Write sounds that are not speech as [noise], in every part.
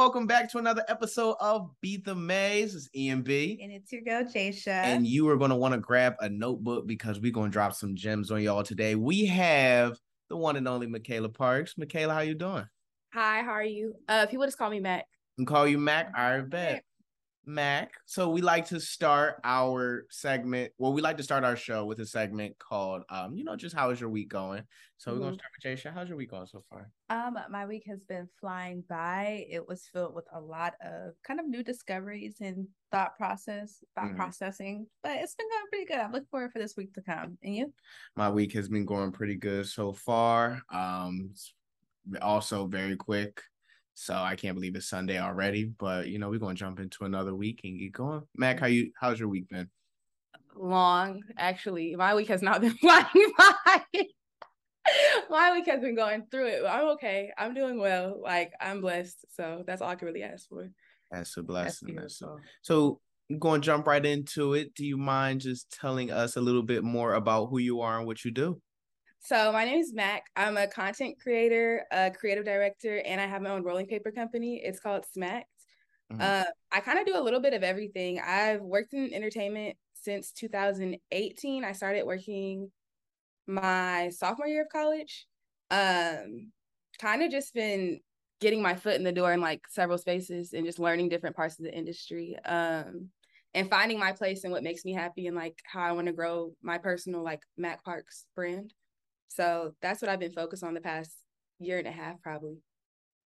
Welcome back to another episode of Beat the Maze. It's Ian B. And it's your girl, Jasia. And you are going to want to grab a notebook because we're going to drop some gems on y'all today. We have the one and only Michaela Parks. Michaela, how you doing? Hi, how are you? Uh, people just call me MaK. And call you MaK. I bet. MaK. So we like to start our segment. Well, we like to start our show with a segment called, um, you know, just how is your week going? So we're gonna Mhm. start with Jasia. How's your week going so far? Um, my week has been flying by. It was filled with a lot of kind of new discoveries and thought process, thought Mhm. processing. But it's been going pretty good. I'm looking forward for this week to come. And you? My week has been going pretty good so far. Um, also very quick. So I can't believe it's Sunday already. But you know, we're gonna jump into another week and get going. MaK, how you? How's your week been? Long, actually. My week has not [laughs] been flying by. My week has been going through it. I'm okay. I'm doing well. Like I'm blessed. So that's all I can really ask for. That's a blessing. That's a- So I'm to jump right into it. Do you mind just telling us a little bit more about who you are and what you do? So my name is MaK. I'm a content creator, a creative director, and I have my own rolling paper company. It's called SMAK'D. Mhm. Uh, I kind of do a little bit of everything. I've worked in entertainment since 2018. I started working my sophomore year of college. Um, kind of just been getting my foot in the door in like several spaces and just learning different parts of the industry. Um, and finding my place and what makes me happy and like how I want to grow my personal like MaK Parks brand. So that's what I've been focused on the past year and a half, probably.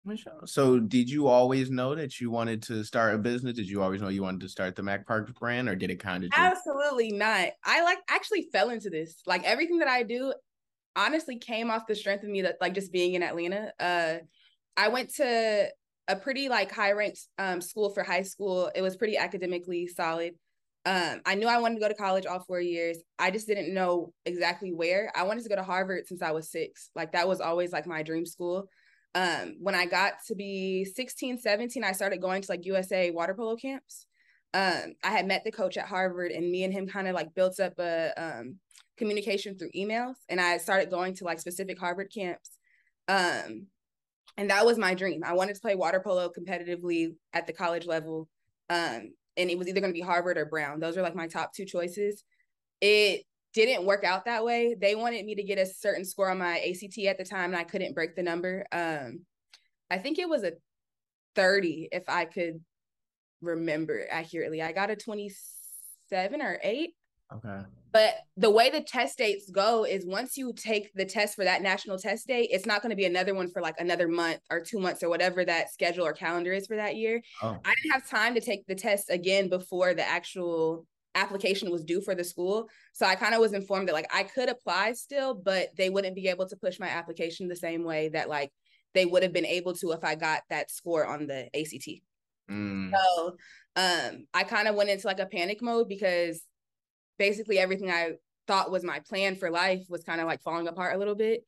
Michelle. So did you always know that you wanted to start a business? Did you always know you wanted to start the MaK Parks brand or did it kind of just Absolutely not. I like actually fell into this. Like everything that I do honestly came off the strength of me that like just being in Atlanta. Uh I went to a pretty like high ranked um school for high school. It was pretty academically solid. Um I knew I wanted to go to college all 4 years. I just didn't know exactly where. I wanted to go to Harvard since I was 6. Like that was always like my dream school. Um when I got to be 16, 17, I started going to like USA water polo camps um I had met the coach at Harvard and me and him kind of like built up a um communication through emails and I started going to like specific Harvard camps. Um and that was my dream. I wanted to play water polo competitively at the college level. Um and it was either going to be Harvard or Brown. Those are like my top two choices. It didn't work out that way. They wanted me to get a certain score on my ACT at the time and I couldn't break the number. Um I think it was a 30 if I could remember accurately. I got a 27 or 8. Okay. But the way the test dates go is once you take the test for that national test date, it's not going to be another one for like another month or two months or whatever that schedule or calendar is for that year. Oh. I didn't have time to take the test again before the actual application was due for the school. So I kind of was informed that like I could apply still, but they wouldn't be able to push my application the same way that like they would have been able to if I got that score on the ACT. Mm. So um I kind of went into like a panic mode because basically everything I thought was my plan for life was kind of like falling apart a little bit.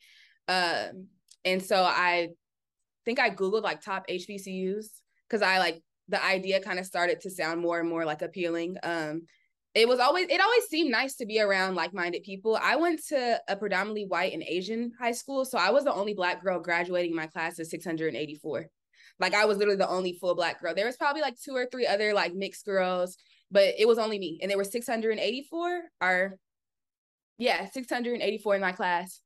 Um and so I think I googled like top HBCUs cuz I like the idea kind of started to sound more and more like appealing. Um it was always it always seemed nice to be around like-minded people. I went to a predominantly white and Asian high school, so I was the only black girl graduating my class of 684. Like I was literally the only full black girl. There was probably like two or three other like mixed girls, but it was only me. And there were 684 or yeah, 684 in my class.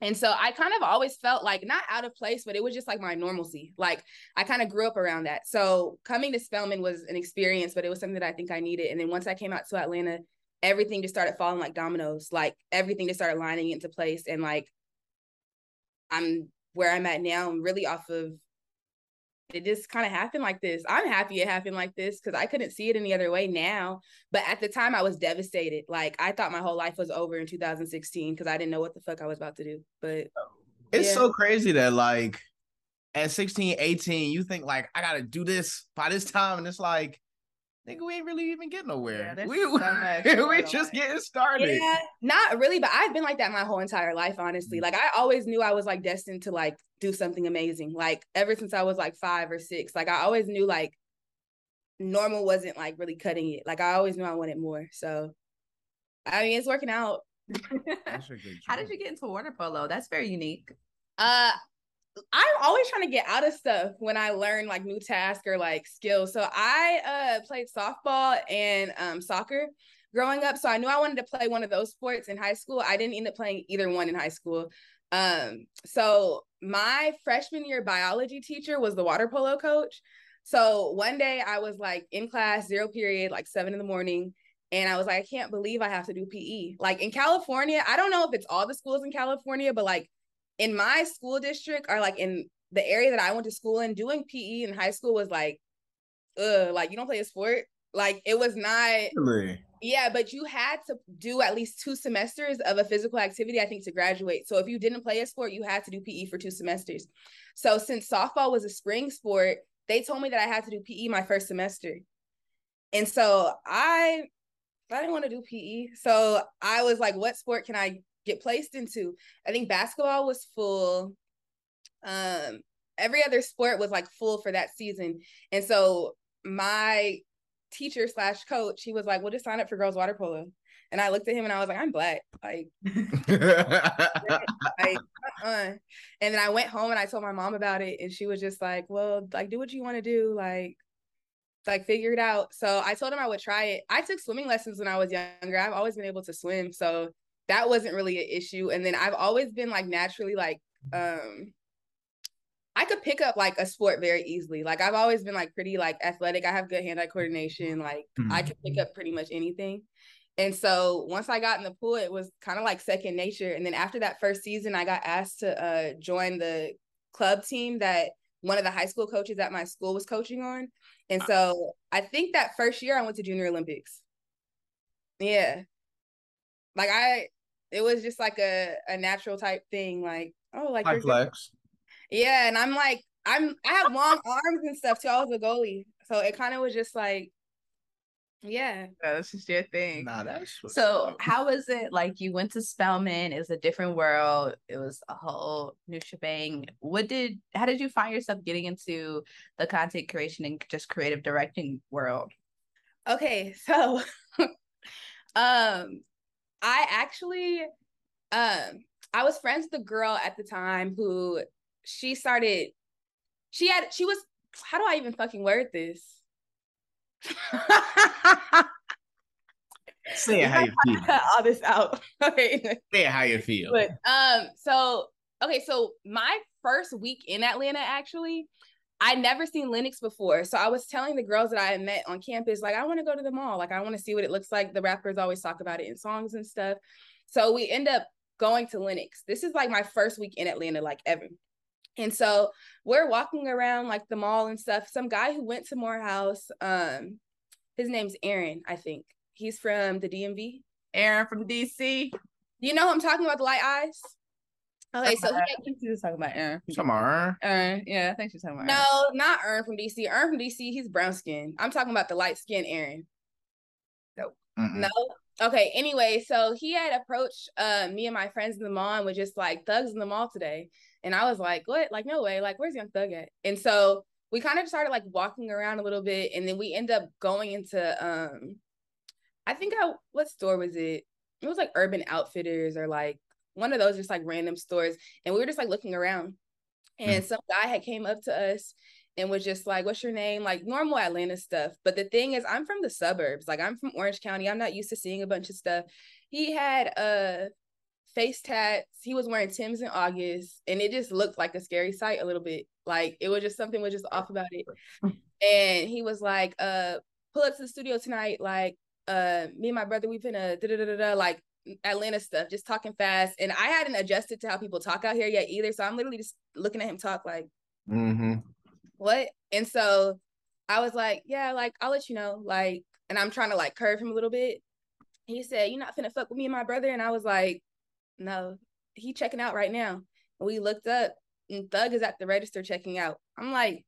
And so I kind of always felt like not out of place, but it was just like my normalcy. Like I kind of grew up around that. So coming to Spelman was an experience, but it was something that I think I needed. And then once I came out to Atlanta, everything just started falling like dominoes. Like everything just started lining into place. And like I'm where I'm at now, I'm really off of it just kind of happened like this. I'm happy it happened like this because I couldn't see it any other way now. But at the time, I was devastated. Like I thought my whole life was over in 2016 because I didn't know what the fuck I was about to do. But It's Yeah. so crazy that like at 16, 18, you think like I gotta do this by this time, and it's like, nigga, we ain't really even getting nowhere. Yeah, we so [laughs] much we going just getting started. yeah, not really. But I've been like that my whole entire life, honestly. Like I always knew I was like destined to like do something amazing. Like ever since I was like five or six, like I always knew like normal wasn't like really cutting it. Like I always knew I wanted more. So I mean, it's working out. That's a [laughs] good How did you get into water polo? That's very unique. Uh I'm always trying to get out of stuff when I learn like new tasks or like skills. So I uh played softball and um soccer growing up. So I knew I wanted to play one of those sports in high school. I didn't end up playing either one in high school. Um, so my freshman year biology teacher was the water polo coach. So one day I was like in class, zero period, like seven in the morning. And I was like, I can't believe I have to do PE. Like in California, I don't know if it's all the schools in California, but like in my school district or like in the area that I went to school in, doing PE in high school was like, ugh, like you don't play a sport. Like it was not Really? yeah, but you had to do at least two semesters of a physical activity, I think, to graduate. So if you didn't play a sport, you had to do PE for two semesters. So since softball was a spring sport, they told me that I had to do PE my first semester. And so I I didn't want to do PE. So I was like, what sport can I get placed into? I think basketball was full. Um, every other sport was like full for that season. And so my teacher slash coach, he was like, "Well, just sign up for girls water polo." And I looked at him and I was like, "I'm black, like, [laughs] like uh-uh. And then I went home and I told my mom about it, and she was just like, "Well, like, do what you want to do, like." Like figure it out. So I told him I would try it. I took swimming lessons when I was younger. I've always been able to swim, so that wasn't really an issue. And then I've always been like naturally like um I could pick up like a sport very easily. Like I've always been like pretty like athletic. I have good hand-eye coordination. Like mm-hmm. I could pick up pretty much anything. And so once I got in the pool, it was kind of like second nature. And then after that first season, I got asked to uh, join the club team that one of the high school coaches at my school was coaching on. And so I think that first year I went to Junior Olympics. Yeah. Like I it was just like a, a natural type thing. Like, oh, like High flex. Yeah, and I'm like, I'm I have long arms and stuff too. I was a goalie, so it kind of was just like, yeah, that's just your thing. Nah, that's so. How was it? Like you went to Spelman. It was a different world. It was a whole new shebang. What did? How did you find yourself getting into the content creation and just creative directing world? Okay, so, [laughs] um, I actually, um, I was friends with a girl at the time who she started she had she was how do I even fucking word this? [laughs] Say it how you feel. Cut all this out. [laughs] okay. Say it how you feel. But um, so okay, so my first week in Atlanta, actually, I never seen Lenox before. So I was telling the girls that I had met on campus, like, I want to go to the mall. Like, I want to see what it looks like. The rappers always talk about it in songs and stuff. So we end up going to Lenox. This is like my first week in Atlanta, like ever. And so we're walking around like the mall and stuff. Some guy who went to Morehouse, um, his name's Aaron, I think. He's from the DMV. Aaron from DC. You know I'm talking about the light eyes? Okay, so I think she was talking about Aaron. On, Aaron. Yeah, I think she's talking about. No, not Aaron from DC. Aaron from DC, he's brown skin. I'm talking about the light skin Aaron. No. No. Okay. Anyway, so he had approached uh, me and my friends in the mall and was just like thugs in the mall today. And I was like, what? Like, no way. Like, where's Young Thug at? And so we kind of started like walking around a little bit. And then we end up going into, um, I think I, what store was it? It was like Urban Outfitters or like one of those just like random stores. And we were just like looking around. And mm. some guy had came up to us and was just like, What's your name? Like normal Atlanta stuff. But the thing is, I'm from the suburbs. Like I'm from Orange County. I'm not used to seeing a bunch of stuff. He had a face tats. He was wearing Tim's in August, and it just looked like a scary sight a little bit. Like it was just something was just off about it. [laughs] and he was like, uh, pull up to the studio tonight. Like, uh, me and my brother, we've been a da da da da like Atlanta stuff, just talking fast. And I hadn't adjusted to how people talk out here yet either. So I'm literally just looking at him talk like, mm-hmm. what? And so I was like, yeah, like I'll let you know. Like, and I'm trying to like curve him a little bit. He said, You're not finna fuck with me and my brother. And I was like, no, he checking out right now. And we looked up and Thug is at the register checking out. I'm like,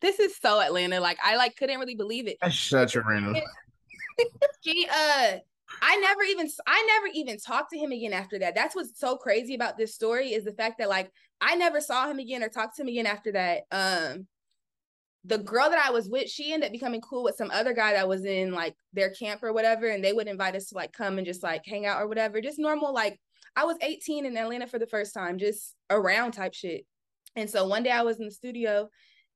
this is so Atlanta. Like I like couldn't really believe it. That's such a random. [laughs] he uh I never even I never even talked to him again after that. That's what's so crazy about this story is the fact that like I never saw him again or talked to him again after that. Um the girl that I was with, she ended up becoming cool with some other guy that was in like their camp or whatever, and they would invite us to like come and just like hang out or whatever. Just normal like I was 18 in Atlanta for the first time, just around type shit. And so one day I was in the studio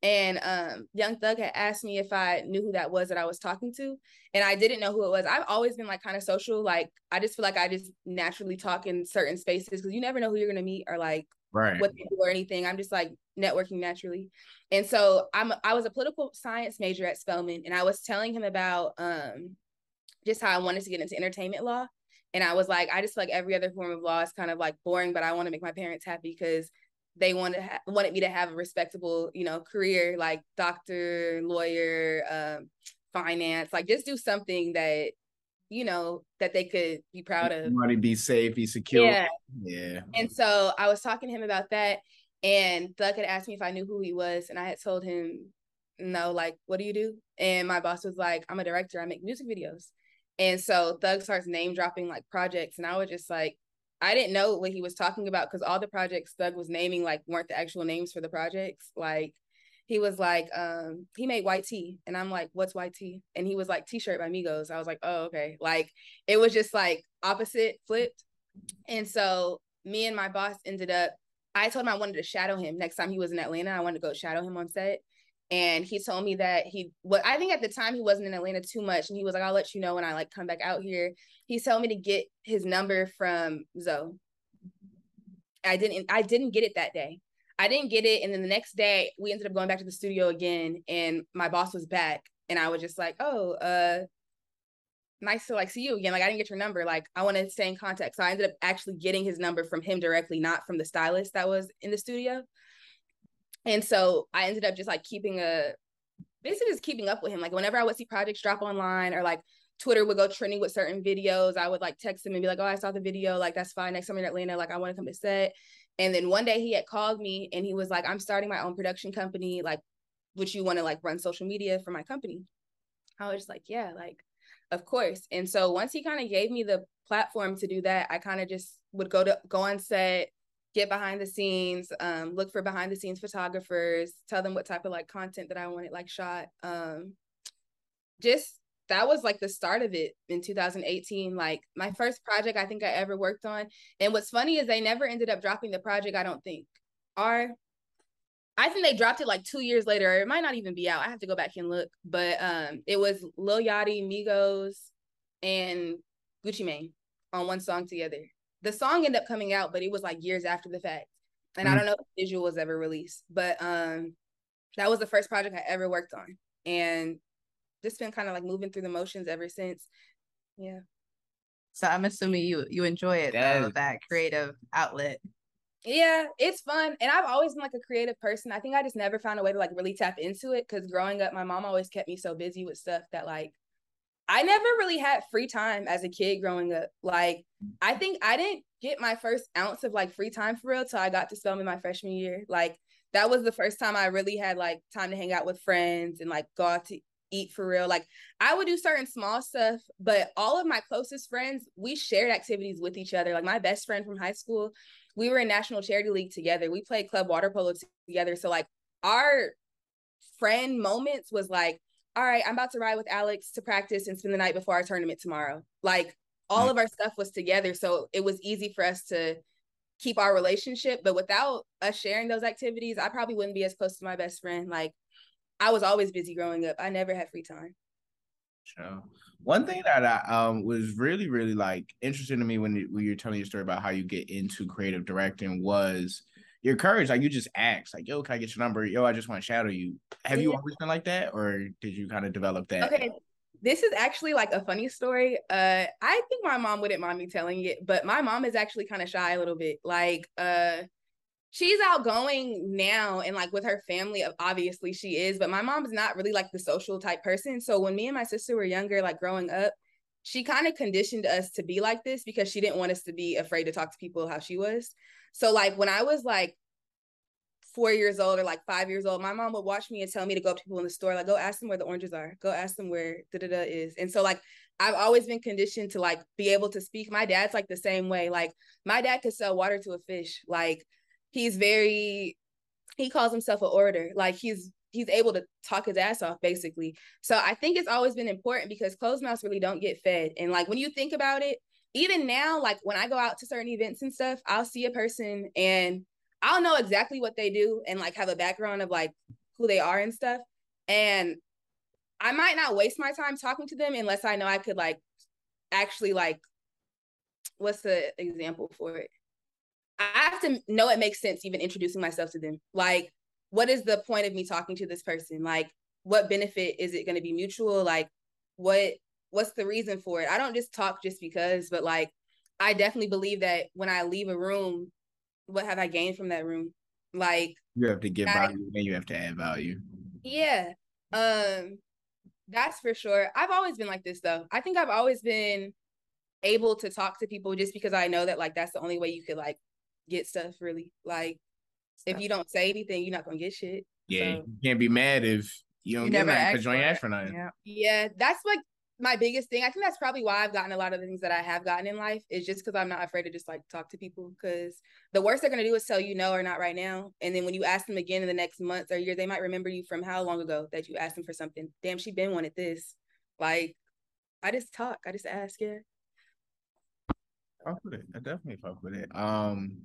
and um, Young Thug had asked me if I knew who that was that I was talking to. And I didn't know who it was. I've always been like kind of social. Like I just feel like I just naturally talk in certain spaces because you never know who you're gonna meet or like right. what they do or anything. I'm just like networking naturally. And so I'm I was a political science major at Spelman and I was telling him about um just how I wanted to get into entertainment law. And I was like, I just feel like every other form of law is kind of like boring, but I want to make my parents happy because they wanted ha- wanted me to have a respectable, you know, career like doctor, lawyer, um, finance, like just do something that you know that they could be proud of. To be safe, be secure. Yeah, yeah. And so I was talking to him about that, and Thug had asked me if I knew who he was, and I had told him, "No, like, what do you do?" And my boss was like, "I'm a director. I make music videos." And so Thug starts name dropping like projects, and I was just like, I didn't know what he was talking about because all the projects Thug was naming like weren't the actual names for the projects. Like he was like, um, he made white tea. And I'm like, what's white tea? And he was like, t-shirt by Migos. I was like, oh, okay. Like it was just like opposite flipped. And so me and my boss ended up, I told him I wanted to shadow him next time he was in Atlanta. I wanted to go shadow him on set. And he told me that he what I think at the time he wasn't in Atlanta too much. And he was like, I'll let you know when I like come back out here. He told me to get his number from Zoe. I didn't I didn't get it that day. I didn't get it. And then the next day we ended up going back to the studio again and my boss was back. And I was just like, oh, uh, nice to like see you again. Like I didn't get your number. Like I want to stay in contact. So I ended up actually getting his number from him directly, not from the stylist that was in the studio. And so I ended up just like keeping a basically just keeping up with him. Like whenever I would see projects drop online or like Twitter would go trending with certain videos, I would like text him and be like, Oh, I saw the video. Like, that's fine. Next time in Atlanta, like I want to come to set. And then one day he had called me and he was like, I'm starting my own production company. Like, would you want to like run social media for my company? I was just like, yeah, like, of course. And so once he kind of gave me the platform to do that, I kind of just would go to go on set, get behind the scenes, um, look for behind the scenes photographers, tell them what type of like content that I wanted like shot. Um, just that was like the start of it in 2018. Like my first project I think I ever worked on. And what's funny is they never ended up dropping the project, I don't think. Or I think they dropped it like two years later. It might not even be out. I have to go back and look. But um it was Lil Yachty, Migos, and Gucci Mane on one song together the song ended up coming out, but it was like years after the fact. And mm. I don't know if the visual was ever released, but um that was the first project I ever worked on. And just been kind of like moving through the motions ever since. Yeah. So I'm assuming you you enjoy it though, that creative outlet. Yeah, it's fun. And I've always been like a creative person. I think I just never found a way to like really tap into it because growing up, my mom always kept me so busy with stuff that like I never really had free time as a kid growing up. Like, I think I didn't get my first ounce of like free time for real till I got to Spelman my freshman year. Like, that was the first time I really had like time to hang out with friends and like go out to eat for real. Like, I would do certain small stuff, but all of my closest friends, we shared activities with each other. Like, my best friend from high school, we were in National Charity League together. We played club water polo together. So, like, our friend moments was like, all right, I'm about to ride with Alex to practice and spend the night before our tournament tomorrow. Like all of our stuff was together. So it was easy for us to keep our relationship. But without us sharing those activities, I probably wouldn't be as close to my best friend. Like I was always busy growing up. I never had free time. Sure. One thing that I um was really, really like interesting to me when, you, when you're telling your story about how you get into creative directing was your courage, like you just asked, like, yo, can I get your number? Yo, I just want to shadow you. Have you always been like that, or did you kind of develop that? Okay, this is actually like a funny story. Uh, I think my mom wouldn't mind me telling it, but my mom is actually kind of shy a little bit. Like, uh, she's outgoing now, and like with her family, obviously she is. But my mom's not really like the social type person. So when me and my sister were younger, like growing up, she kind of conditioned us to be like this because she didn't want us to be afraid to talk to people how she was. So like when I was like four years old or like five years old, my mom would watch me and tell me to go up to people in the store, like, go ask them where the oranges are. Go ask them where da da da is. And so like I've always been conditioned to like be able to speak. My dad's like the same way. Like my dad could sell water to a fish. Like he's very he calls himself an orator. Like he's he's able to talk his ass off basically. So I think it's always been important because closed mouths really don't get fed. And like when you think about it, even now, like when I go out to certain events and stuff, I'll see a person and I'll know exactly what they do and like have a background of like who they are and stuff. And I might not waste my time talking to them unless I know I could like actually like what's the example for it? I have to know it makes sense even introducing myself to them. Like, what is the point of me talking to this person? Like, what benefit is it going to be mutual? Like, what what's the reason for it? I don't just talk just because, but like, I definitely believe that when I leave a room, what have I gained from that room? Like, you have to give I, value and you have to add value. Yeah, um, that's for sure. I've always been like this though. I think I've always been able to talk to people just because I know that like that's the only way you could like get stuff really. Like if you don't say anything, you're not gonna get shit. Yeah, so. you can't be mad if you don't you get nothing because you ain't for nothing. Yeah. yeah, that's like my biggest thing. I think that's probably why I've gotten a lot of the things that I have gotten in life is just because I'm not afraid to just like talk to people. Because the worst they're gonna do is tell you no or not right now, and then when you ask them again in the next month or year, they might remember you from how long ago that you asked them for something. Damn, she been wanted this. Like, I just talk. I just ask. Yeah fuck with it. I definitely fuck with it. Um,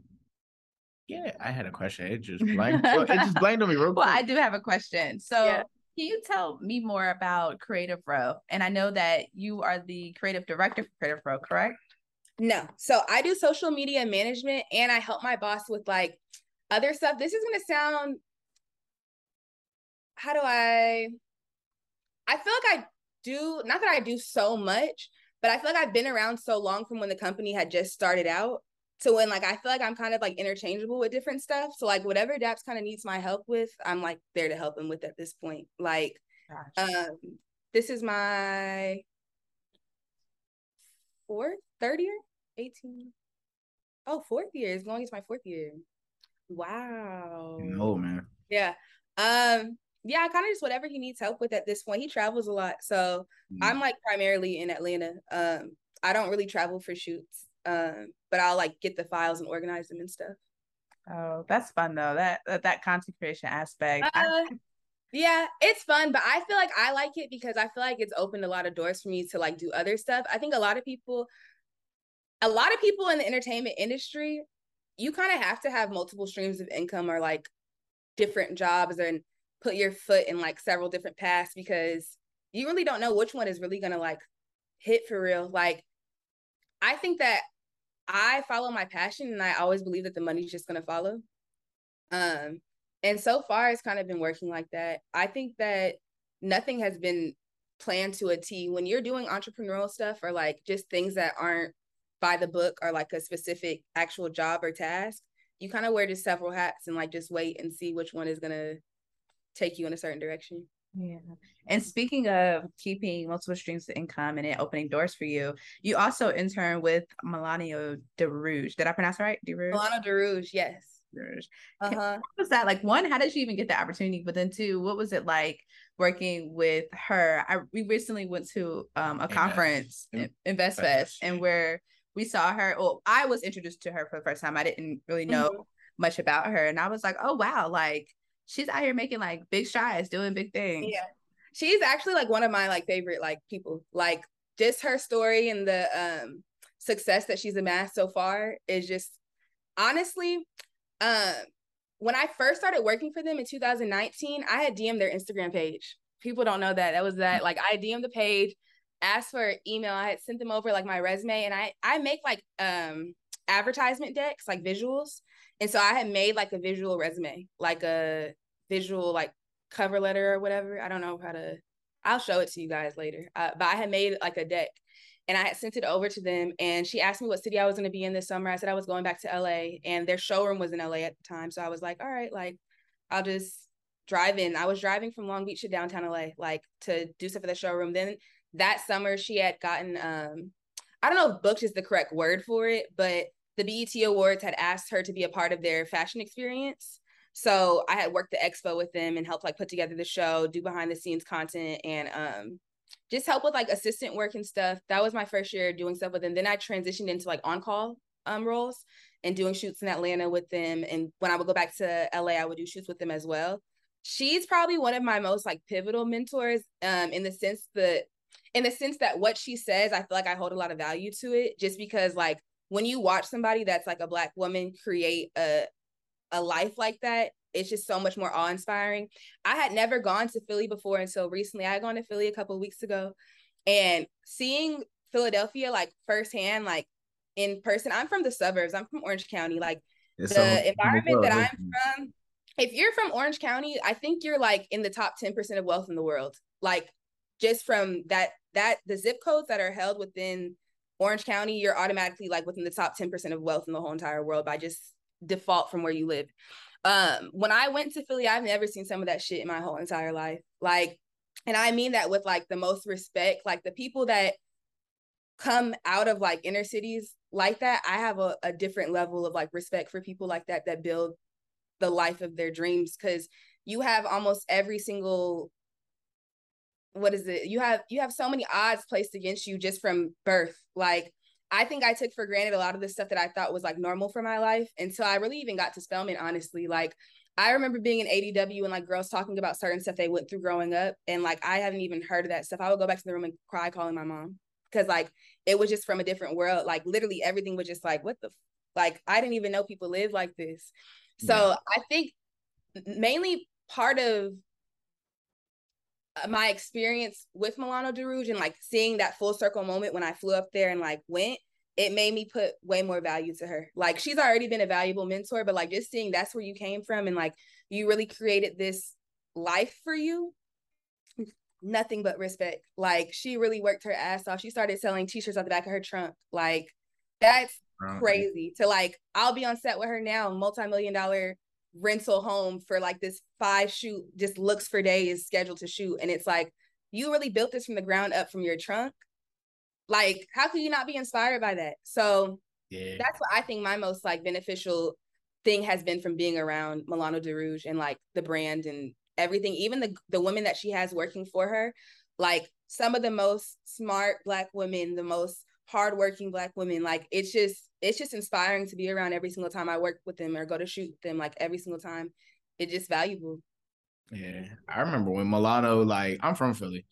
yeah, I had a question. It just [laughs] blanked. well, it just blanked on me real quick. Well, I do have a question. So, yeah. Can you tell me more about Creative Row? And I know that you are the creative director for Creative Row, correct? No. So I do social media management, and I help my boss with like other stuff. This is gonna sound. How do I? I feel like I do not that I do so much, but I feel like I've been around so long from when the company had just started out to when like I feel like I'm kind of like interchangeable with different stuff. So like whatever Daps kind of needs my help with, I'm like there to help him with at this point. Like um this is my fourth, third year, 18. Oh, fourth year going into my fourth year. Wow. Oh man. Yeah. Um yeah, kind of just whatever he needs help with at this point. He travels a lot. So mm. I'm like primarily in Atlanta. Um, I don't really travel for shoots. Um, but I'll like get the files and organize them and stuff. Oh, that's fun though. That that, that content creation aspect. Uh, I- yeah, it's fun, but I feel like I like it because I feel like it's opened a lot of doors for me to like do other stuff. I think a lot of people a lot of people in the entertainment industry, you kind of have to have multiple streams of income or like different jobs and put your foot in like several different paths because you really don't know which one is really gonna like hit for real. Like, I think that I follow my passion and I always believe that the money's just gonna follow. Um, and so far it's kind of been working like that. I think that nothing has been planned to a T. When you're doing entrepreneurial stuff or like just things that aren't by the book or like a specific actual job or task, you kind of wear just several hats and like just wait and see which one is gonna take you in a certain direction. Yeah. And speaking of keeping multiple streams of income and it opening doors for you, you also intern with Milano Di Rouge. Did I pronounce it right? Di Rouge? Milano Di Rouge, yes. Uh-huh. What was that like? One, how did you even get the opportunity? But then two, what was it like working with her? I we recently went to um, a Invest. conference, Invest Fest, and where we saw her. Well, I was introduced to her for the first time. I didn't really know mm-hmm. much about her, and I was like, oh wow, like she's out here making like big strides, doing big things. Yeah. She's actually like one of my like favorite like people. Like just her story and the um success that she's amassed so far is just honestly um when I first started working for them in 2019, I had DM'd their Instagram page. People don't know that. That was that like I DM'd the page, asked for email. I had sent them over like my resume and I I make like um advertisement decks, like visuals. And so I had made like a visual resume, like a visual like cover letter or whatever. I don't know how to. I'll show it to you guys later. Uh, but I had made like a deck, and I had sent it over to them. And she asked me what city I was going to be in this summer. I said I was going back to LA, and their showroom was in LA at the time. So I was like, all right, like I'll just drive in. I was driving from Long Beach to downtown LA, like to do stuff for the showroom. Then that summer, she had gotten um, I don't know if booked is the correct word for it, but the BET Awards had asked her to be a part of their fashion experience. So I had worked the expo with them and helped like put together the show, do behind the scenes content, and um just help with like assistant work and stuff. That was my first year doing stuff with them. Then I transitioned into like on call um roles and doing shoots in Atlanta with them. And when I would go back to LA, I would do shoots with them as well. She's probably one of my most like pivotal mentors um in the sense that in the sense that what she says, I feel like I hold a lot of value to it just because like when you watch somebody that's like a black woman create a a life like that, it's just so much more awe inspiring. I had never gone to Philly before until recently. I had gone to Philly a couple weeks ago and seeing Philadelphia like firsthand, like in person. I'm from the suburbs. I'm from Orange County. Like it's the environment that I'm from, if you're from Orange County, I think you're like in the top 10% of wealth in the world. Like just from that that the zip codes that are held within Orange County, you're automatically like within the top 10% of wealth in the whole entire world by just default from where you live. Um, when I went to Philly, I've never seen some of that shit in my whole entire life. Like, and I mean that with like the most respect. Like the people that come out of like inner cities like that, I have a, a different level of like respect for people like that that build the life of their dreams because you have almost every single what is it? You have you have so many odds placed against you just from birth. Like i think i took for granted a lot of the stuff that i thought was like normal for my life until i really even got to spelman honestly. Like i remember being in adw and like girls talking about certain stuff they went through growing up and like i haven't even heard of that stuff. I would go back to the room and cry calling my mom because like it was just from a different world. Like literally everything was just like what the f-? like i didn't even know people live like this. So yeah. I think mainly part of my experience with Milano Di Rouge and like seeing that full circle moment when I flew up there and like went, it made me put way more value to her. Like she's already been a valuable mentor, but like just seeing that's where you came from and like you really created this life for you. Nothing but respect. Like she really worked her ass off. She started selling t-shirts out the back of her trunk. Like that's crazy to like I'll be on set with her now, multi-million dollar rental home for like this five shoot, just looks for days scheduled to shoot. And it's like, you really built this from the ground up from your trunk. Like, how could you not be inspired by that? So yeah. that's what I think my most like beneficial thing has been from being around Milano Di Rouge and like the brand and everything, even the the women that she has working for her, like some of the most smart black women, the most hardworking black women. Like it's just it's just inspiring to be around every single time I work with them or go to shoot them. Like every single time, it's just valuable. Yeah, I remember when Milano. Like I'm from Philly.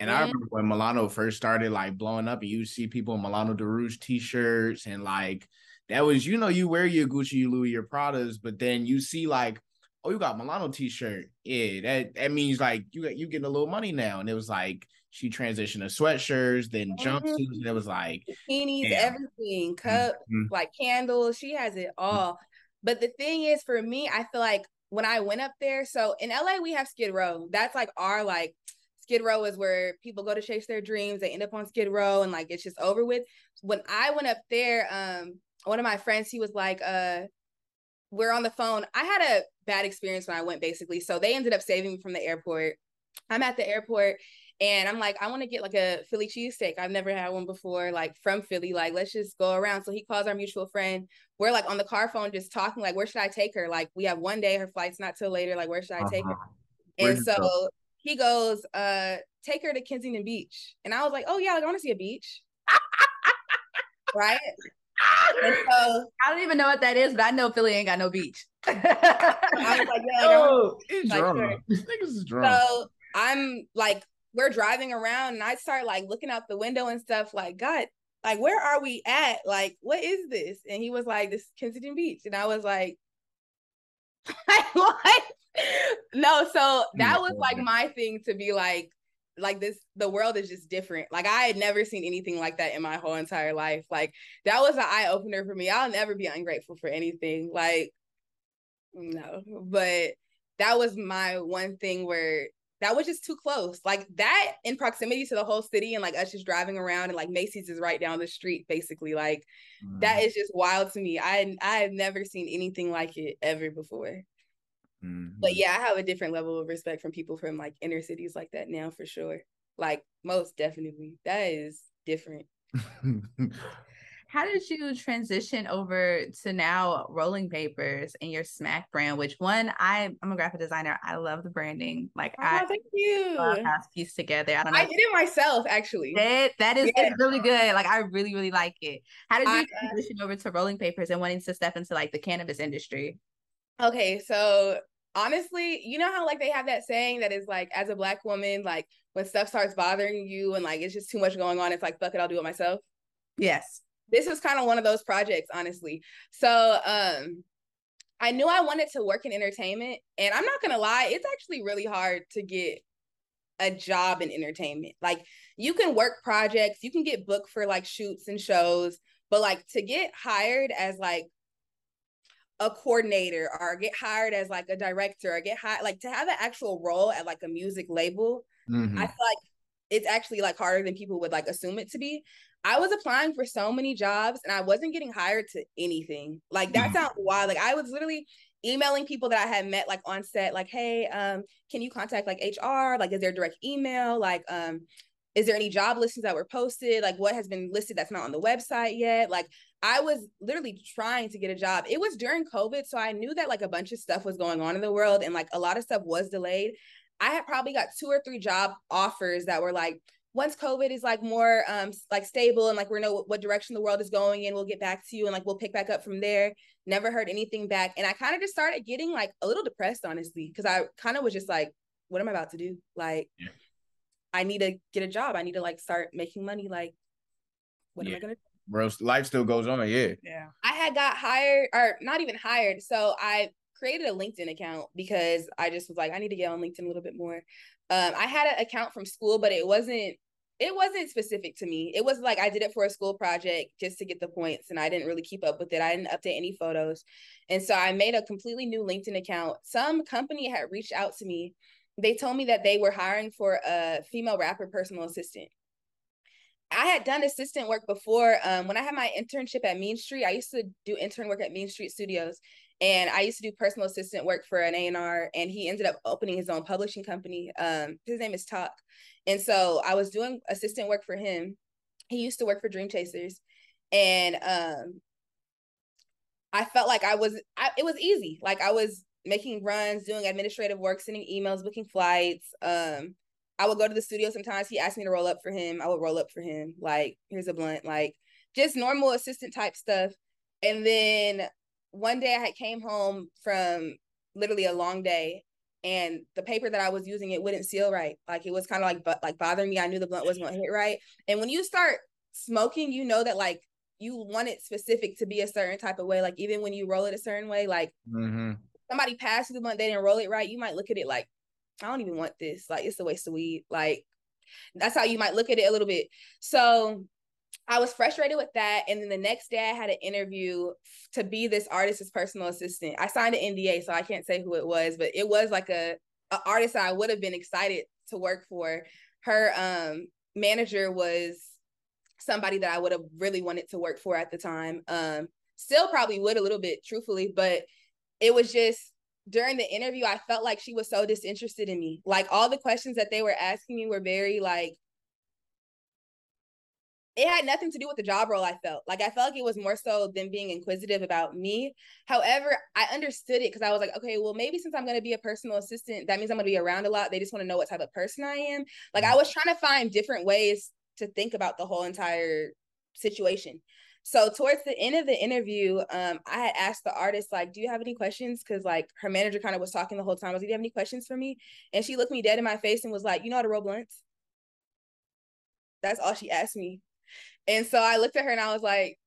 And yeah. I remember when Milano first started like blowing up, and you see people in Milano Di Rouge t-shirts, and like that was, you know, you wear your Gucci, you Louis, your Pradas, but then you see like, oh, you got Milano t-shirt, yeah, that that means like you you getting a little money now, and it was like she transitioned to sweatshirts, then mm-hmm. jumpsuits, and it was like bikinis, everything, cups, mm-hmm. like candles. She has it mm-hmm. all. But the thing is, for me, I feel like when I went up there, so in LA we have Skid Row. That's like our like Skid Row is where people go to chase their dreams. They end up on Skid Row, and like it's just over with. When I went up there, um, one of my friends, he was like, uh, we're on the phone. I had a bad experience when I went basically. So they ended up saving me from the airport. I'm at the airport and I'm like, I want to get like a Philly cheesesteak. I've never had one before, like from Philly. Like, let's just go around. So he calls our mutual friend. We're like on the car phone, just talking, like, where should I take her? Like, we have one day, her flight's not till later. Like, where should I uh-huh. take her? And so go? he goes, uh, take her to Kensington Beach. And I was like, oh yeah, like I want to see a beach. right? And [laughs] so I don't even know what that is, but I know Philly ain't got no beach. [laughs] I was like, yeah, oh, it's like, drama. Sure. So I'm like we're driving around and I start like looking out the window and stuff like, God, like, where are we at? Like, what is this? And he was like, this Kensington Beach. And I was like, [laughs] what? no, so that was like mm-hmm. my thing to be like, like this, the world is just different. Like I had never seen anything like that in my whole entire life. Like that was an eye opener for me. I'll never be ungrateful for anything. Like, no, but that was my one thing where that was just too close. Like that in proximity to the whole city and like us just driving around and like Macy's is right down the street, basically. Like mm. that is just wild to me. I I have never seen anything like it ever before. Mm-hmm. But yeah, I have a different level of respect from people from like inner cities like that now for sure. Like most definitely. That is different. [laughs] how did you transition over to now rolling papers and your smack brand which one i i'm a graphic designer. I love the branding. Like oh, i thank you. love piece together. I don't know i did it myself actually. That, that is yeah. really good. Like i really really like it. How did you I, uh transition over to rolling papers and wanting to step into like the cannabis industry? Okay so honestly, you know how like they have that saying that is like as a black woman, like when stuff starts bothering you and like it's just too much going on, it's like fuck it, I'll do it myself. Yes this is kind of one of those projects, honestly. So um I knew I wanted to work in entertainment, and I'm not gonna lie, it's actually really hard to get a job in entertainment. Like you can work projects, you can get booked for like shoots and shows, but like to get hired as like a coordinator or get hired as like a director or get hired like to have an actual role at like a music label, mm-hmm. I feel like it's actually like harder than people would like assume it to be. I was applying for so many jobs and I wasn't getting hired to anything. Like that mm-hmm. sounds wild. Like I was literally emailing people that I had met like on set, like, hey, um, can you contact like HR? Like, is there a direct email? Like, um, is there any job listings that were posted? Like, what has been listed that's not on the website yet? Like, I was literally trying to get a job. It was during COVID, so I knew that like a bunch of stuff was going on in the world and like a lot of stuff was delayed. I had probably got two or three job offers that were like, once COVID is like more um like stable and like we know what, what direction the world is going in, we'll get back to you and like we'll pick back up from there. Never heard anything back. And I kind of just started getting like a little depressed, honestly, because I kind of was just like, what am I about to do? Like, yeah. I need to get a job. I need to like start making money. Like, what yeah. am I gonna do? Bro, life still goes on, yeah. Yeah. I had got hired or not even hired. So I created a LinkedIn account because I just was like, I need to get on LinkedIn a little bit more. Um, I had an account from school, but it wasn't it wasn't specific to me. It was like I did it for a school project just to get the points, and I didn't really keep up with it. I didn't update any photos. And so I made a completely new LinkedIn account. Some company had reached out to me. They told me that they were hiring for a female rapper personal assistant. I had done assistant work before. Um, when I had my internship at Means Street, I used to do intern work at Means Street Studios, and I used to do personal assistant work for an A and R. And he ended up opening his own publishing company. Um, his name is Talk, and so I was doing assistant work for him. He used to work for Dream Chasers. And um I felt like I was I, it was easy. Like I was making runs, doing administrative work, sending emails, booking flights. Um I would go to the studio sometimes. He asked me to roll up for him. I would roll up for him. Like, here's a blunt, like just normal assistant type stuff. And then one day I had came home from literally a long day and the paper that I was using it wouldn't seal right. Like it was kind of like but like bothering me. I knew the blunt wasn't [laughs] gonna hit right. And when you start smoking, you know that like you want it specific to be a certain type of way. Like even when you roll it a certain way, like mm-hmm. somebody passed you the blunt, they didn't roll it right. You might look at it like, I don't even want this. Like it's a waste of weed. Like that's how you might look at it a little bit. So I was frustrated with that. And then the next day I had an interview to be this artist's personal assistant. I signed an NDA, so I can't say who it was, but it was like a, a artist I would have been excited to work for. Her um manager was somebody that I would have really wanted to work for at the time. Um still probably would a little bit truthfully, but it was just during the interview I felt like she was so disinterested in me. Like all the questions that they were asking me were very like it had nothing to do with the job role I felt. Like I felt like it was more so than being inquisitive about me. However, I understood it because I was like, okay, well, maybe since I'm gonna be a personal assistant, that means I'm gonna be around a lot. They just want to know what type of person I am. Like I mm-hmm. was trying to find different ways to think about the whole entire situation. So towards the end of the interview, um, I had asked the artist, like, do you have any questions? Cause like her manager kind of was talking the whole time. I was like, do you have any questions for me? And she looked me dead in my face and was like, you know how to roll blunts? That's all she asked me. And so I looked at her and I was like,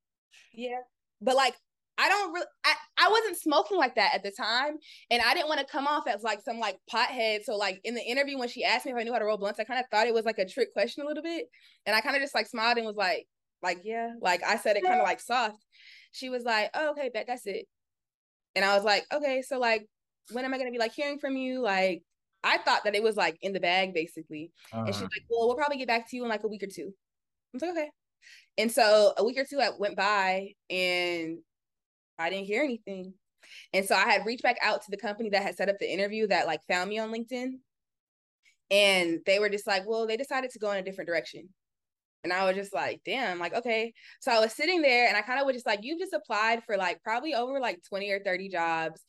yeah. But like, I don't really, I, I wasn't smoking like that at the time. And I didn't want to come off as like some like pothead. So like in the interview, when she asked me if I knew how to roll blunts, I kind of thought it was like a trick question a little bit. And I kind of just like smiled and was like, like, yeah, like I said it kind of like soft. She was like, oh, okay, bet that's it. And I was like, okay, so like, when am I going to be like hearing from you? Like, I thought that it was like in the bag basically. Uh-huh. And she's like, well, we'll probably get back to you in like a week or two. I'm like, okay. And so a week or two I went by and I didn't hear anything. And so I had reached back out to the company that had set up the interview that like found me on LinkedIn. And they were just like, well, they decided to go in a different direction. And I was just like, damn, like, okay. So I was sitting there and I kind of was just like, you've just applied for like probably over like 20 or 30 jobs.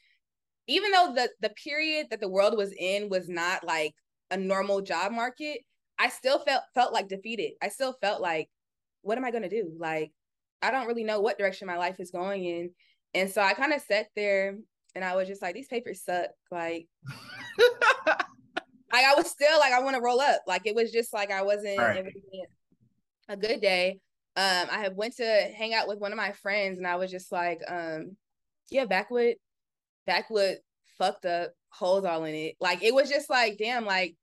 Even though the the period that the world was in was not like a normal job market, I still felt felt like defeated. I still felt like what am I gonna do? Like, I don't really know what direction my life is going in. And so I kind of sat there and I was just like, these papers suck. Like, [laughs] like I was still like, I want to roll up. Like it was just like I wasn't, right. a good day. Um, I had went to hang out with one of my friends and I was just like, um, yeah, backwood. backwood fucked up, holes all in it. Like it was just like, damn, like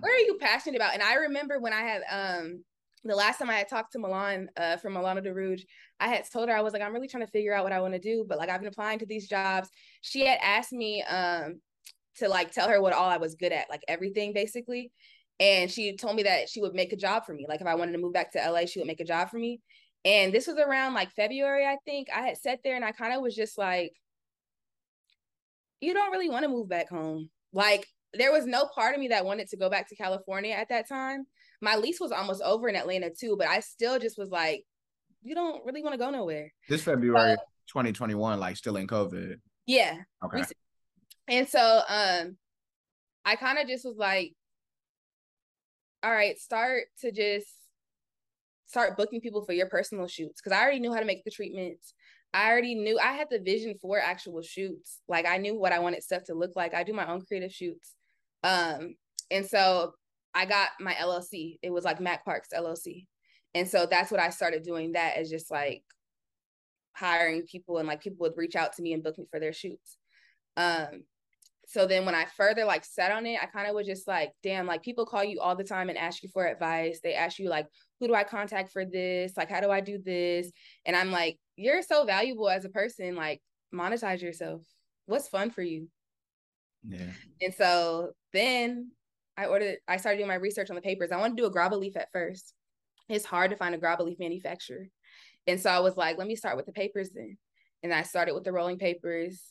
What are you passionate about? And I remember when I had um the last time I had talked to Milan uh from Milana Di Rouge, I had told her I was like, I'm really trying to figure out what I want to do, but like I've been applying to these jobs. She had asked me um to like tell her what all I was good at, like everything basically. And she told me that she would make a job for me. Like if I wanted to move back to LA, she would make a job for me. And this was around like February, I think. I had sat there and I kind of was just like, you don't really want to move back home. Like there was no part of me that wanted to go back to California at that time. My lease was almost over in Atlanta too, but I still just was like, you don't really want to go nowhere. This February 2021, like still in COVID. Yeah. Okay. And so um I kind of just was like, all right, start to just start booking people for your personal shoots. Cause I already knew how to make the treatments. I already knew I had the vision for actual shoots. Like I knew what I wanted stuff to look like. I do my own creative shoots. Um, and so I got my LLC. It was like MaK Parks LLC. And so that's what I started doing that as just like hiring people and like people would reach out to me and book me for their shoots. Um, so then when I further like sat on it, I kind of was just like, damn, like people call you all the time and ask you for advice. They ask you like, who do I contact for this? Like, how do I do this? And I'm like, you're so valuable as a person. Like, monetize yourself. What's fun for you? Yeah. And so then I ordered, I started doing my research on the papers. I wanted to do a grabba leaf at first. It's hard to find a grabba leaf manufacturer. And so I was like, let me start with the papers then. And I started with the rolling papers.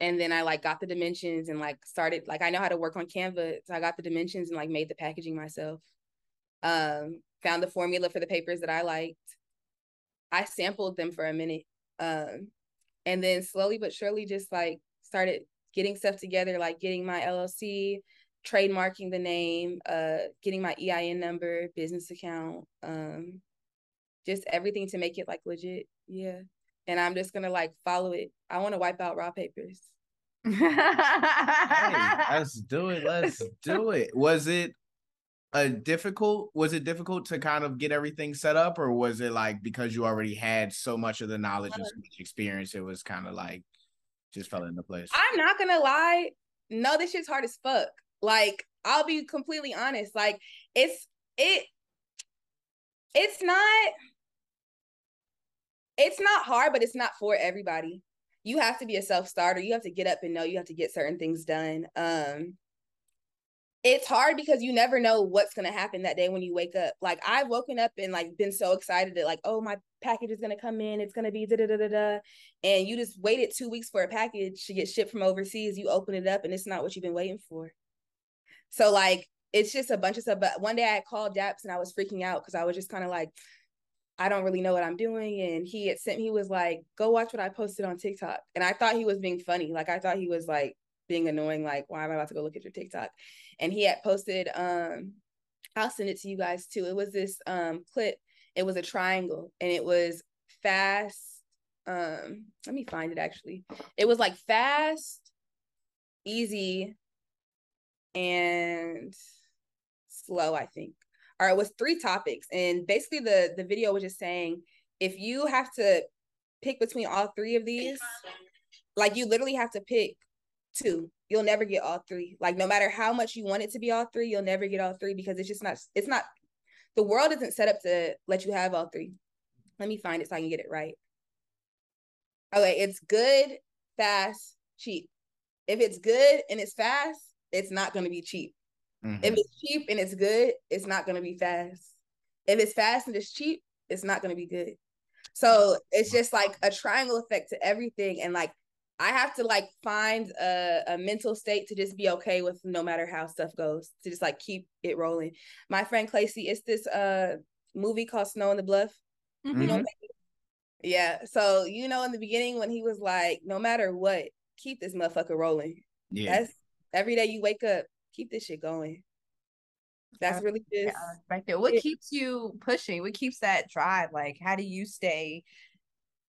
And then I like got the dimensions and like started, like I know how to work on Canva. So I got the dimensions and like made the packaging myself. Um, found the formula for the papers that I liked. I sampled them for a minute. Um, and then slowly but surely just like started getting stuff together, like getting my LLC, trademarking the name, uh, getting my EIN number, business account, um, just everything to make it like legit. Yeah. And I'm just gonna like follow it. I want to wipe out raw papers. [laughs] Hey, let's do it. Let's [laughs] do it. Was it a difficult? Was it difficult to kind of get everything set up, or was it like because you already had so much of the knowledge and experience, it was kind of like just fell into place? I'm not gonna lie. No, this shit's hard as fuck. Like, I'll be completely honest. Like, it's it it's not it's not hard, but it's not for everybody. You have to be a self-starter. You have to get up and know you have to get certain things done. Um it's hard because you never know what's gonna happen that day when you wake up. Like I've woken up and like been so excited that like, oh, my package is gonna come in. It's gonna be da da da da da, and you just waited two weeks for a package to get shipped from overseas. You open it up and it's not what you've been waiting for. So like it's just a bunch of stuff. But one day I called Daps and I was freaking out because I was just kind of like, I don't really know what I'm doing. And he had sent me, he was like, go watch what I posted on TikTok. And I thought he was being funny. Like I thought he was like being annoying, like, why am I about to go look at your TikTok? And he had posted, um, I'll send it to you guys too. It was this um clip, it was a triangle and it was fast. Um, let me find it actually. It was like fast, easy, and slow, I think. Or it was three topics. And basically the the video was just saying if you have to pick between all three of these, like you literally have to pick two. You'll never get all three. Like no matter how much you want it to be all three, you'll never get all three because it's just not it's not the world isn't set up to let you have all three. Let me find it so I can get it right. Okay, it's good, fast, cheap. If it's good and it's fast, it's not going to be cheap. Mhm. If it's cheap and it's good, it's not going to be fast. If it's fast and it's cheap, it's not going to be good. So it's just like a triangle effect to everything. And like, I have to like find a, a mental state to just be okay with no matter how stuff goes, to just like keep it rolling. My friend Clacy, it's this uh movie called Snow on tha Bluff. You know, Mhm. yeah. So you know, in the beginning when he was like, no matter what, keep this motherfucker rolling. yeah. That's every day you wake up, keep this shit going. That's really Yeah, just I respect it. What Yeah. keeps you pushing? What keeps that drive? Like, how do you stay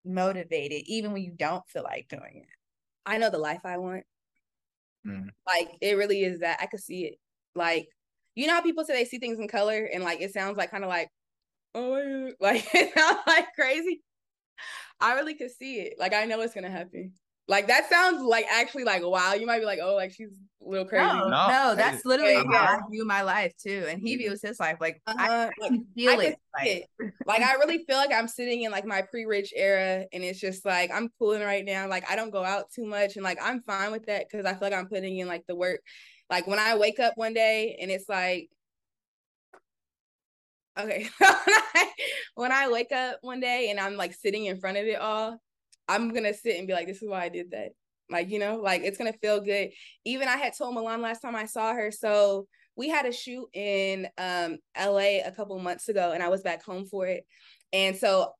motivated even when you don't feel like doing it? I know the life I want. Mhm. Like it really is that I could see it. Like you know how people say they see things in color and like it sounds like kind of like oh [laughs] like it sounds like crazy. I really could see it. Like I know it's gonna happen. Like that sounds like actually like wow. You might be like, oh, like she's a little crazy. No, No, no, that's literally yeah, how yeah. I view my life too. And he views his life like I, Uh-huh. I can feel I it. Like, it. Like I really feel like I'm sitting in like my pre-rich era, and it's just like I'm cooling right now. Like I don't go out too much, and like I'm fine with that because I feel like I'm putting in like the work. Like when I wake up one day and it's like, okay, [laughs] when I wake up one day and I'm like sitting in front of it all, I'm gonna sit and be like, this is why I did that. Like you know, like it's gonna feel good. Even I had told Milan last time I saw her, so we had a shoot in um LA a couple months ago and I was back home for it. And so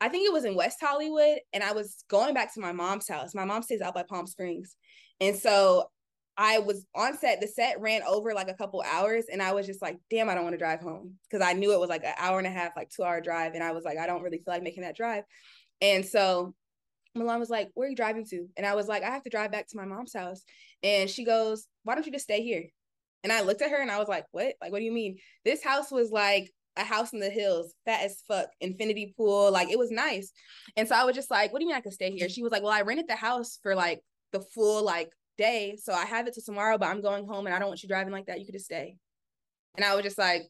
I think it was in West Hollywood and I was going back to my mom's house. My mom stays out by Palm Springs. And so I was on set. The set ran over like a couple hours and I was just like, damn, I don't want to drive home because I knew it was like an hour and a half, like 2 hour drive and I was like, I don't really feel like making that drive. And so Milan was like, Where are you driving to? And I was like, I have to drive back to my mom's house. And she goes, Why don't you just stay here? And I looked at her and I was like, What? Like, what do you mean? This house was like a house in the hills, fat as fuck, infinity pool. Like, it was nice. And so I was just like, What do you mean I could stay here? She was like, Well, I rented the house for like the full like day. So I have it to tomorrow, but I'm going home and I don't want you driving like that. You could just stay. And I was just like,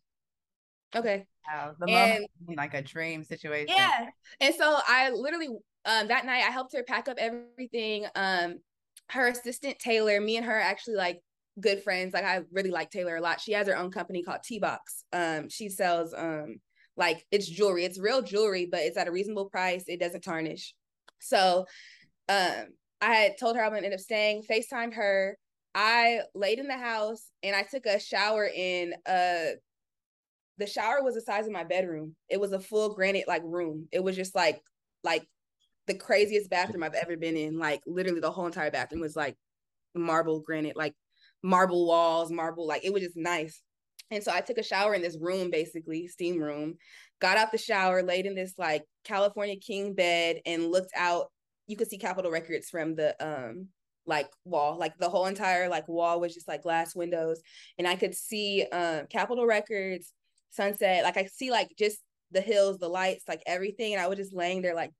Okay. wow, the And- like a dream situation. Yeah. And so I literally um that night I helped her pack up everything. Um her assistant Taylor, me and her are actually like good friends. Like I really like Taylor a lot. She has her own company called T Box. Um she sells um like it's jewelry. It's real jewelry, but it's at a reasonable price. It doesn't tarnish. So um I had told her I'm gonna end up staying, FaceTimed her. I laid in the house and I took a shower in uh the shower was the size of my bedroom. It was a full granite like room. It was just like like the craziest bathroom I've [laughs] ever been in. Like literally the whole entire bathroom was like marble granite, like marble walls, marble, like it was just nice. And so I took a shower in this room, basically, steam room, got out the shower, laid in this like California king bed and looked out. You could see Capitol Records from the um like wall. Like the whole entire like wall was just like glass windows. And I could see um Capitol Records, sunset. Like I see like just the hills, the lights, like everything. And I was just laying there like,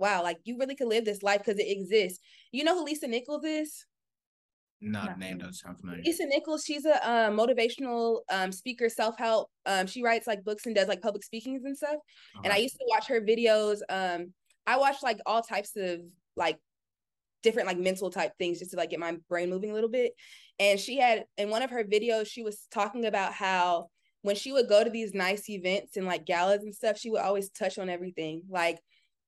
wow, like you really could live this life because it exists. You know who Lisa Nichols is? No, No. the name doesn't sound familiar. Lisa Nichols, she's a um, motivational um, speaker, self help. Um, she writes like books and does like public speakings and stuff. And I used to watch her videos. Um, I watched like all types of like different like mental type things just to like get my brain moving a little bit. And she had in one of her videos, she was talking about how when she would go to these nice events and like galas and stuff, she would always touch on everything. Like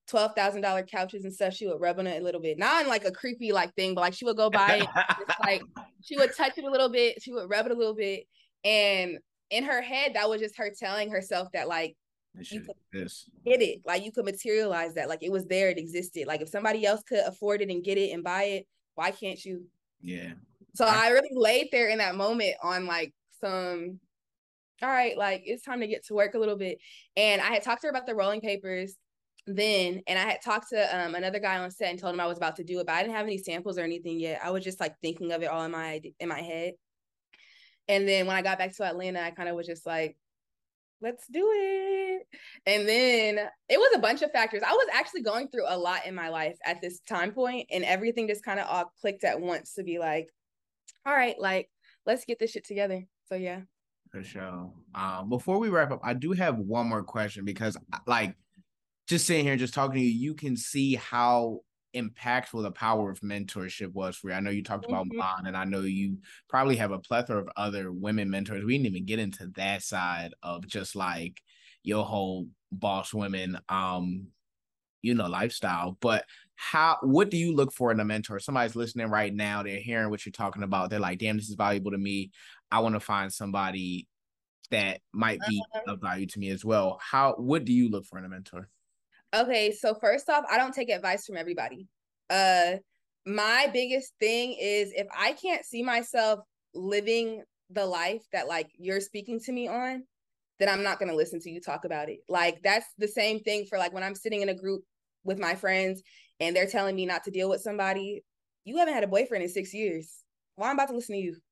twelve thousand dollar couches and stuff, she would rub on it a little bit. Not in like a creepy like thing, but like she would go by it just like [laughs] she would touch it a little bit, she would rub it a little bit, and in her head, that was just her telling herself that like This you could- exists. get it, like you could materialize that, like it was there, it existed. Like if somebody else could afford it and get it and buy it, why can't you? Yeah. So I- I really laid there in that moment on like some, all right, like it's time to get to work a little bit. And I had talked to her about the rolling papers then, and I had talked to um another guy on set and told him I was about to do it, but I didn't have any samples or anything yet. I was just like thinking of it all in my in my head. And then when I got back to Atlanta, I kind of was just like, let's do it. And then it was a bunch of factors. I was actually going through a lot in my life at this time point, and everything just kind of all clicked at once to be like, all right, like let's get this shit together. So yeah. For sure. Um, before we wrap up, I do have one more question because, like, just sitting here, and just talking to you, you can see how impactful the power of mentorship was for you. I know you talked about Mhm. Milan, and I know you probably have a plethora of other women mentors. We didn't even get into that side of just like your whole boss women, um, you know, lifestyle. But how? What do you look for in a mentor? Somebody's listening right now. They're hearing what you're talking about. They're like, "Damn, this is valuable to me." I want to find somebody that might be of value to me as well. How what do you look for in a mentor? Okay, so first off, I don't take advice from everybody. Uh my biggest thing is if I can't see myself living the life that like you're speaking to me on, then I'm not going to listen to you talk about it. Like that's the same thing for like when I'm sitting in a group with my friends and they're telling me not to deal with somebody, you haven't had a boyfriend in 6 years. Why I'm about to listen to you? [laughs]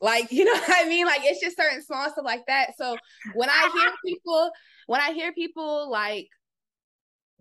Like, you know [laughs] what I mean? Like it's just certain small stuff like that. So when I hear people when I hear people like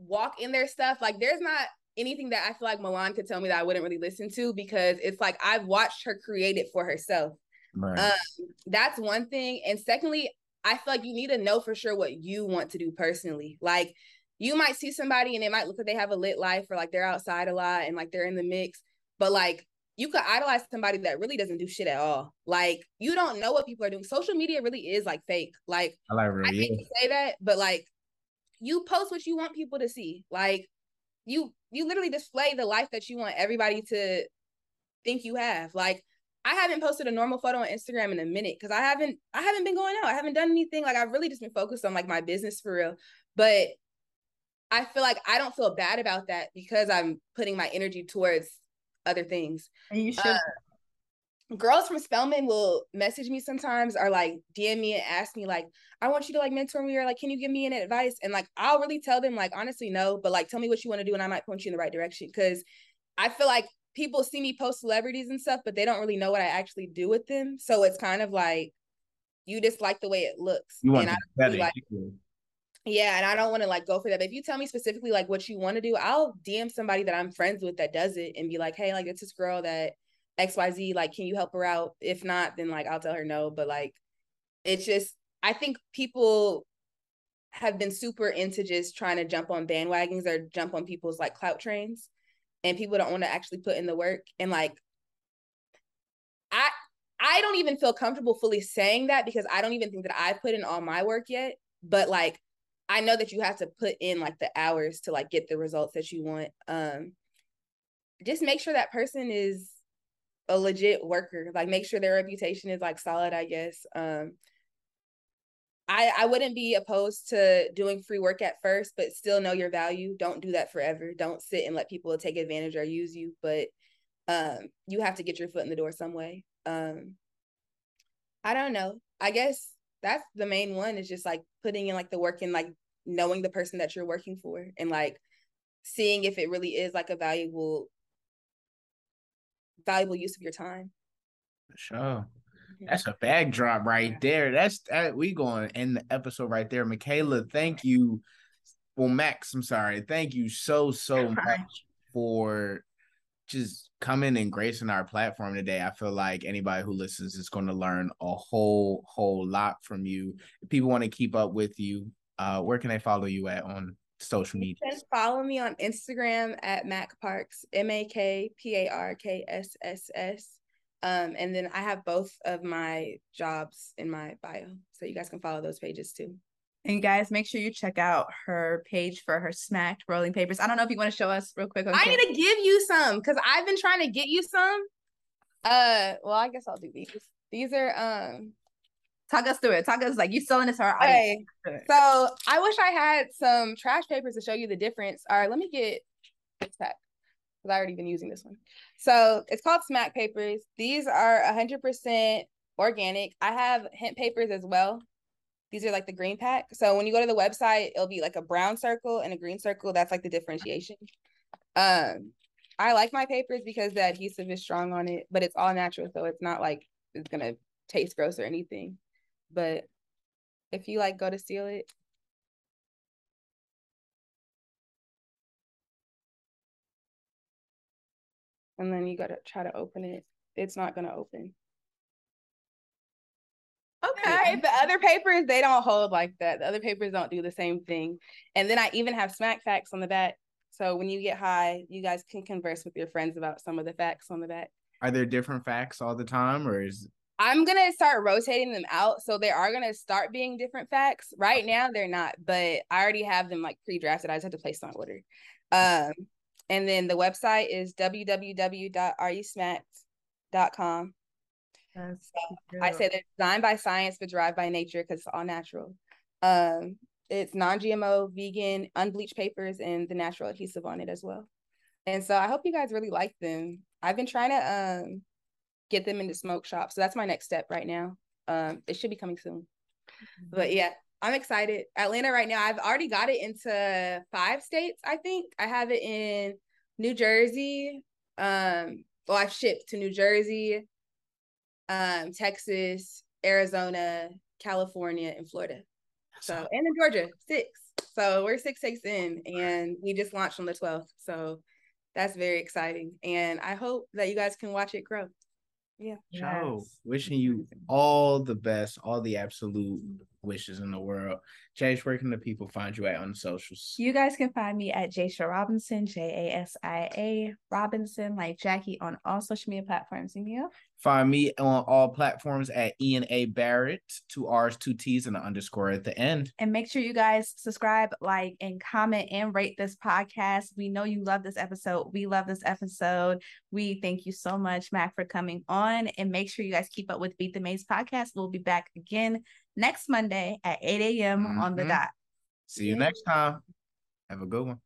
walk in their stuff. Like there's not anything that I feel like Milan could tell me that I wouldn't really listen to because it's like I've watched her create it for herself. Right. Um, that's one thing. And secondly, I feel like you need to know for sure what you want to do personally. Like you might see somebody and it might look like they have a lit life or like they're outside a lot and like they're in the mix, but like you could idolize somebody that really doesn't do shit at all. Like you don't know what people are doing. Social media really is like fake. Like I, like really I hate to say that, but like you post what you want people to see. Like you you literally display the life that you want everybody to think you have. Like I haven't posted a normal photo on Instagram in a minute because I haven't I haven't been going out. I haven't done anything. Like I've really just been focused on like my business for real. But I feel like I don't feel bad about that because I'm putting my energy towards other things. And you should. Uh, girls from Spelman will message me sometimes or like DM me and ask me like, I want you to like mentor me or like, can you give me any advice? And like, I'll really tell them like, honestly, no, but like, tell me what you want to do and I might point you in the right direction. Cause I feel like people see me post celebrities and stuff, but they don't really know what I actually do with them. So it's kind of like, you just like the way it looks. You want and I really like, yeah, and I don't want to like go for that. But if you tell me specifically like what you want to do, I'll DM somebody that I'm friends with that does it and be like, hey, like it's this girl that XYZ, like, can you help her out? If not, then like I'll tell her no. But like it's just I think people have been super into just trying to jump on bandwagons or jump on people's like clout trains. And people don't want to actually put in the work. And like I I don't even feel comfortable fully saying that because I don't even think that I've put in all my work yet. But like I know that you have to put in like the hours to like get the results that you want. Um just make sure that person is a legit worker. Like make sure their reputation is like solid, I guess. Um I I wouldn't be opposed to doing free work at first, but still know your value. Don't do that forever. Don't sit and let people take advantage or use you, but um you have to get your foot in the door some way. Um I don't know. I guess that's the main one is just like putting in like the work and like knowing the person that you're working for and like seeing if it really is like a valuable valuable use of your time. For sure. That's a bag drop right there. That's that we going to end the episode right there. Michaela, thank you. Well, Max, I'm sorry. Thank you so, so much for just coming and gracing our platform today. I feel like anybody who listens is going to learn a whole, whole lot from you. If people want to keep up with you, uh, where can they follow you at on social media? You can follow me on Instagram at MaK Parks, M A K P A R K S S S. Um, and then I have both of my jobs in my bio. So you guys can follow those pages too. And you guys make sure you check out her page for her SMAK'D rolling papers. I don't know if you want to show us real quick. I need to give you some because I've been trying to get you some. Uh well, I guess I'll do these. These are um talk us through it. Talk us like you selling this to our audience. Okay. So I wish I had some trash papers to show you the difference. All right, let me get this pack because I already been using this one. So it's called SMAK'D Papers. These are 100% organic. I have hemp papers as well. These are like the green pack. So when you go to the website, it'll be like a brown circle and a green circle. That's like the differentiation. Um, I like my papers because the adhesive is strong on it, but it's all natural, so it's not like it's gonna taste gross or anything. But if you like go to seal it, and then you gotta try to open it, it's not gonna open. Okay. The other papers, they don't hold like that. The other papers don't do the same thing. And then I even have smack facts on the back. So when you get high, you guys can converse with your friends about some of the facts on the back. Are there different facts all the time or is I'm gonna start rotating them out. So they are gonna start being different facts. Right now they're not, but I already have them like pre-drafted. I just have to place them on order. Um, and then the website is. That's so I said it's designed by science but derived by nature because it's all natural. Um, it's non-GMO, vegan, unbleached papers, and the natural adhesive on it as well. And so I hope you guys really like them. I've been trying to um get them into smoke shops. So that's my next step right now. Um, it should be coming soon. Mm-hmm. But yeah, I'm excited. Atlanta right now, I've already got it into five states, I think. I have it in New Jersey. Um, well, I've shipped to New Jersey, um, Texas, Arizona, California, and Florida. So and in Georgia, six. So we're six states in, and we just launched on the 12th. So that's very exciting. And I hope that you guys can watch it grow. Yeah. Joe, Yes. wishing you all the best, all the absolute wishes in the world. Chase, where can the people find you at on the socials? You guys can find me at Jasia Robinson, J A S I A Robinson, like Jackie, on all social media platforms. And you? Find me on all platforms at Ian A. Barrett, two R's, two T's, and an underscore at the end. And make sure you guys subscribe, like, and comment and rate this podcast. We know you love this episode. We love this episode. We thank you so much, MaK, for coming on. And make sure you guys keep up with Beat the Maze podcast. We'll be back again next Monday at 8 a.m. on the Mhm. dot. See you next time. Have a good one.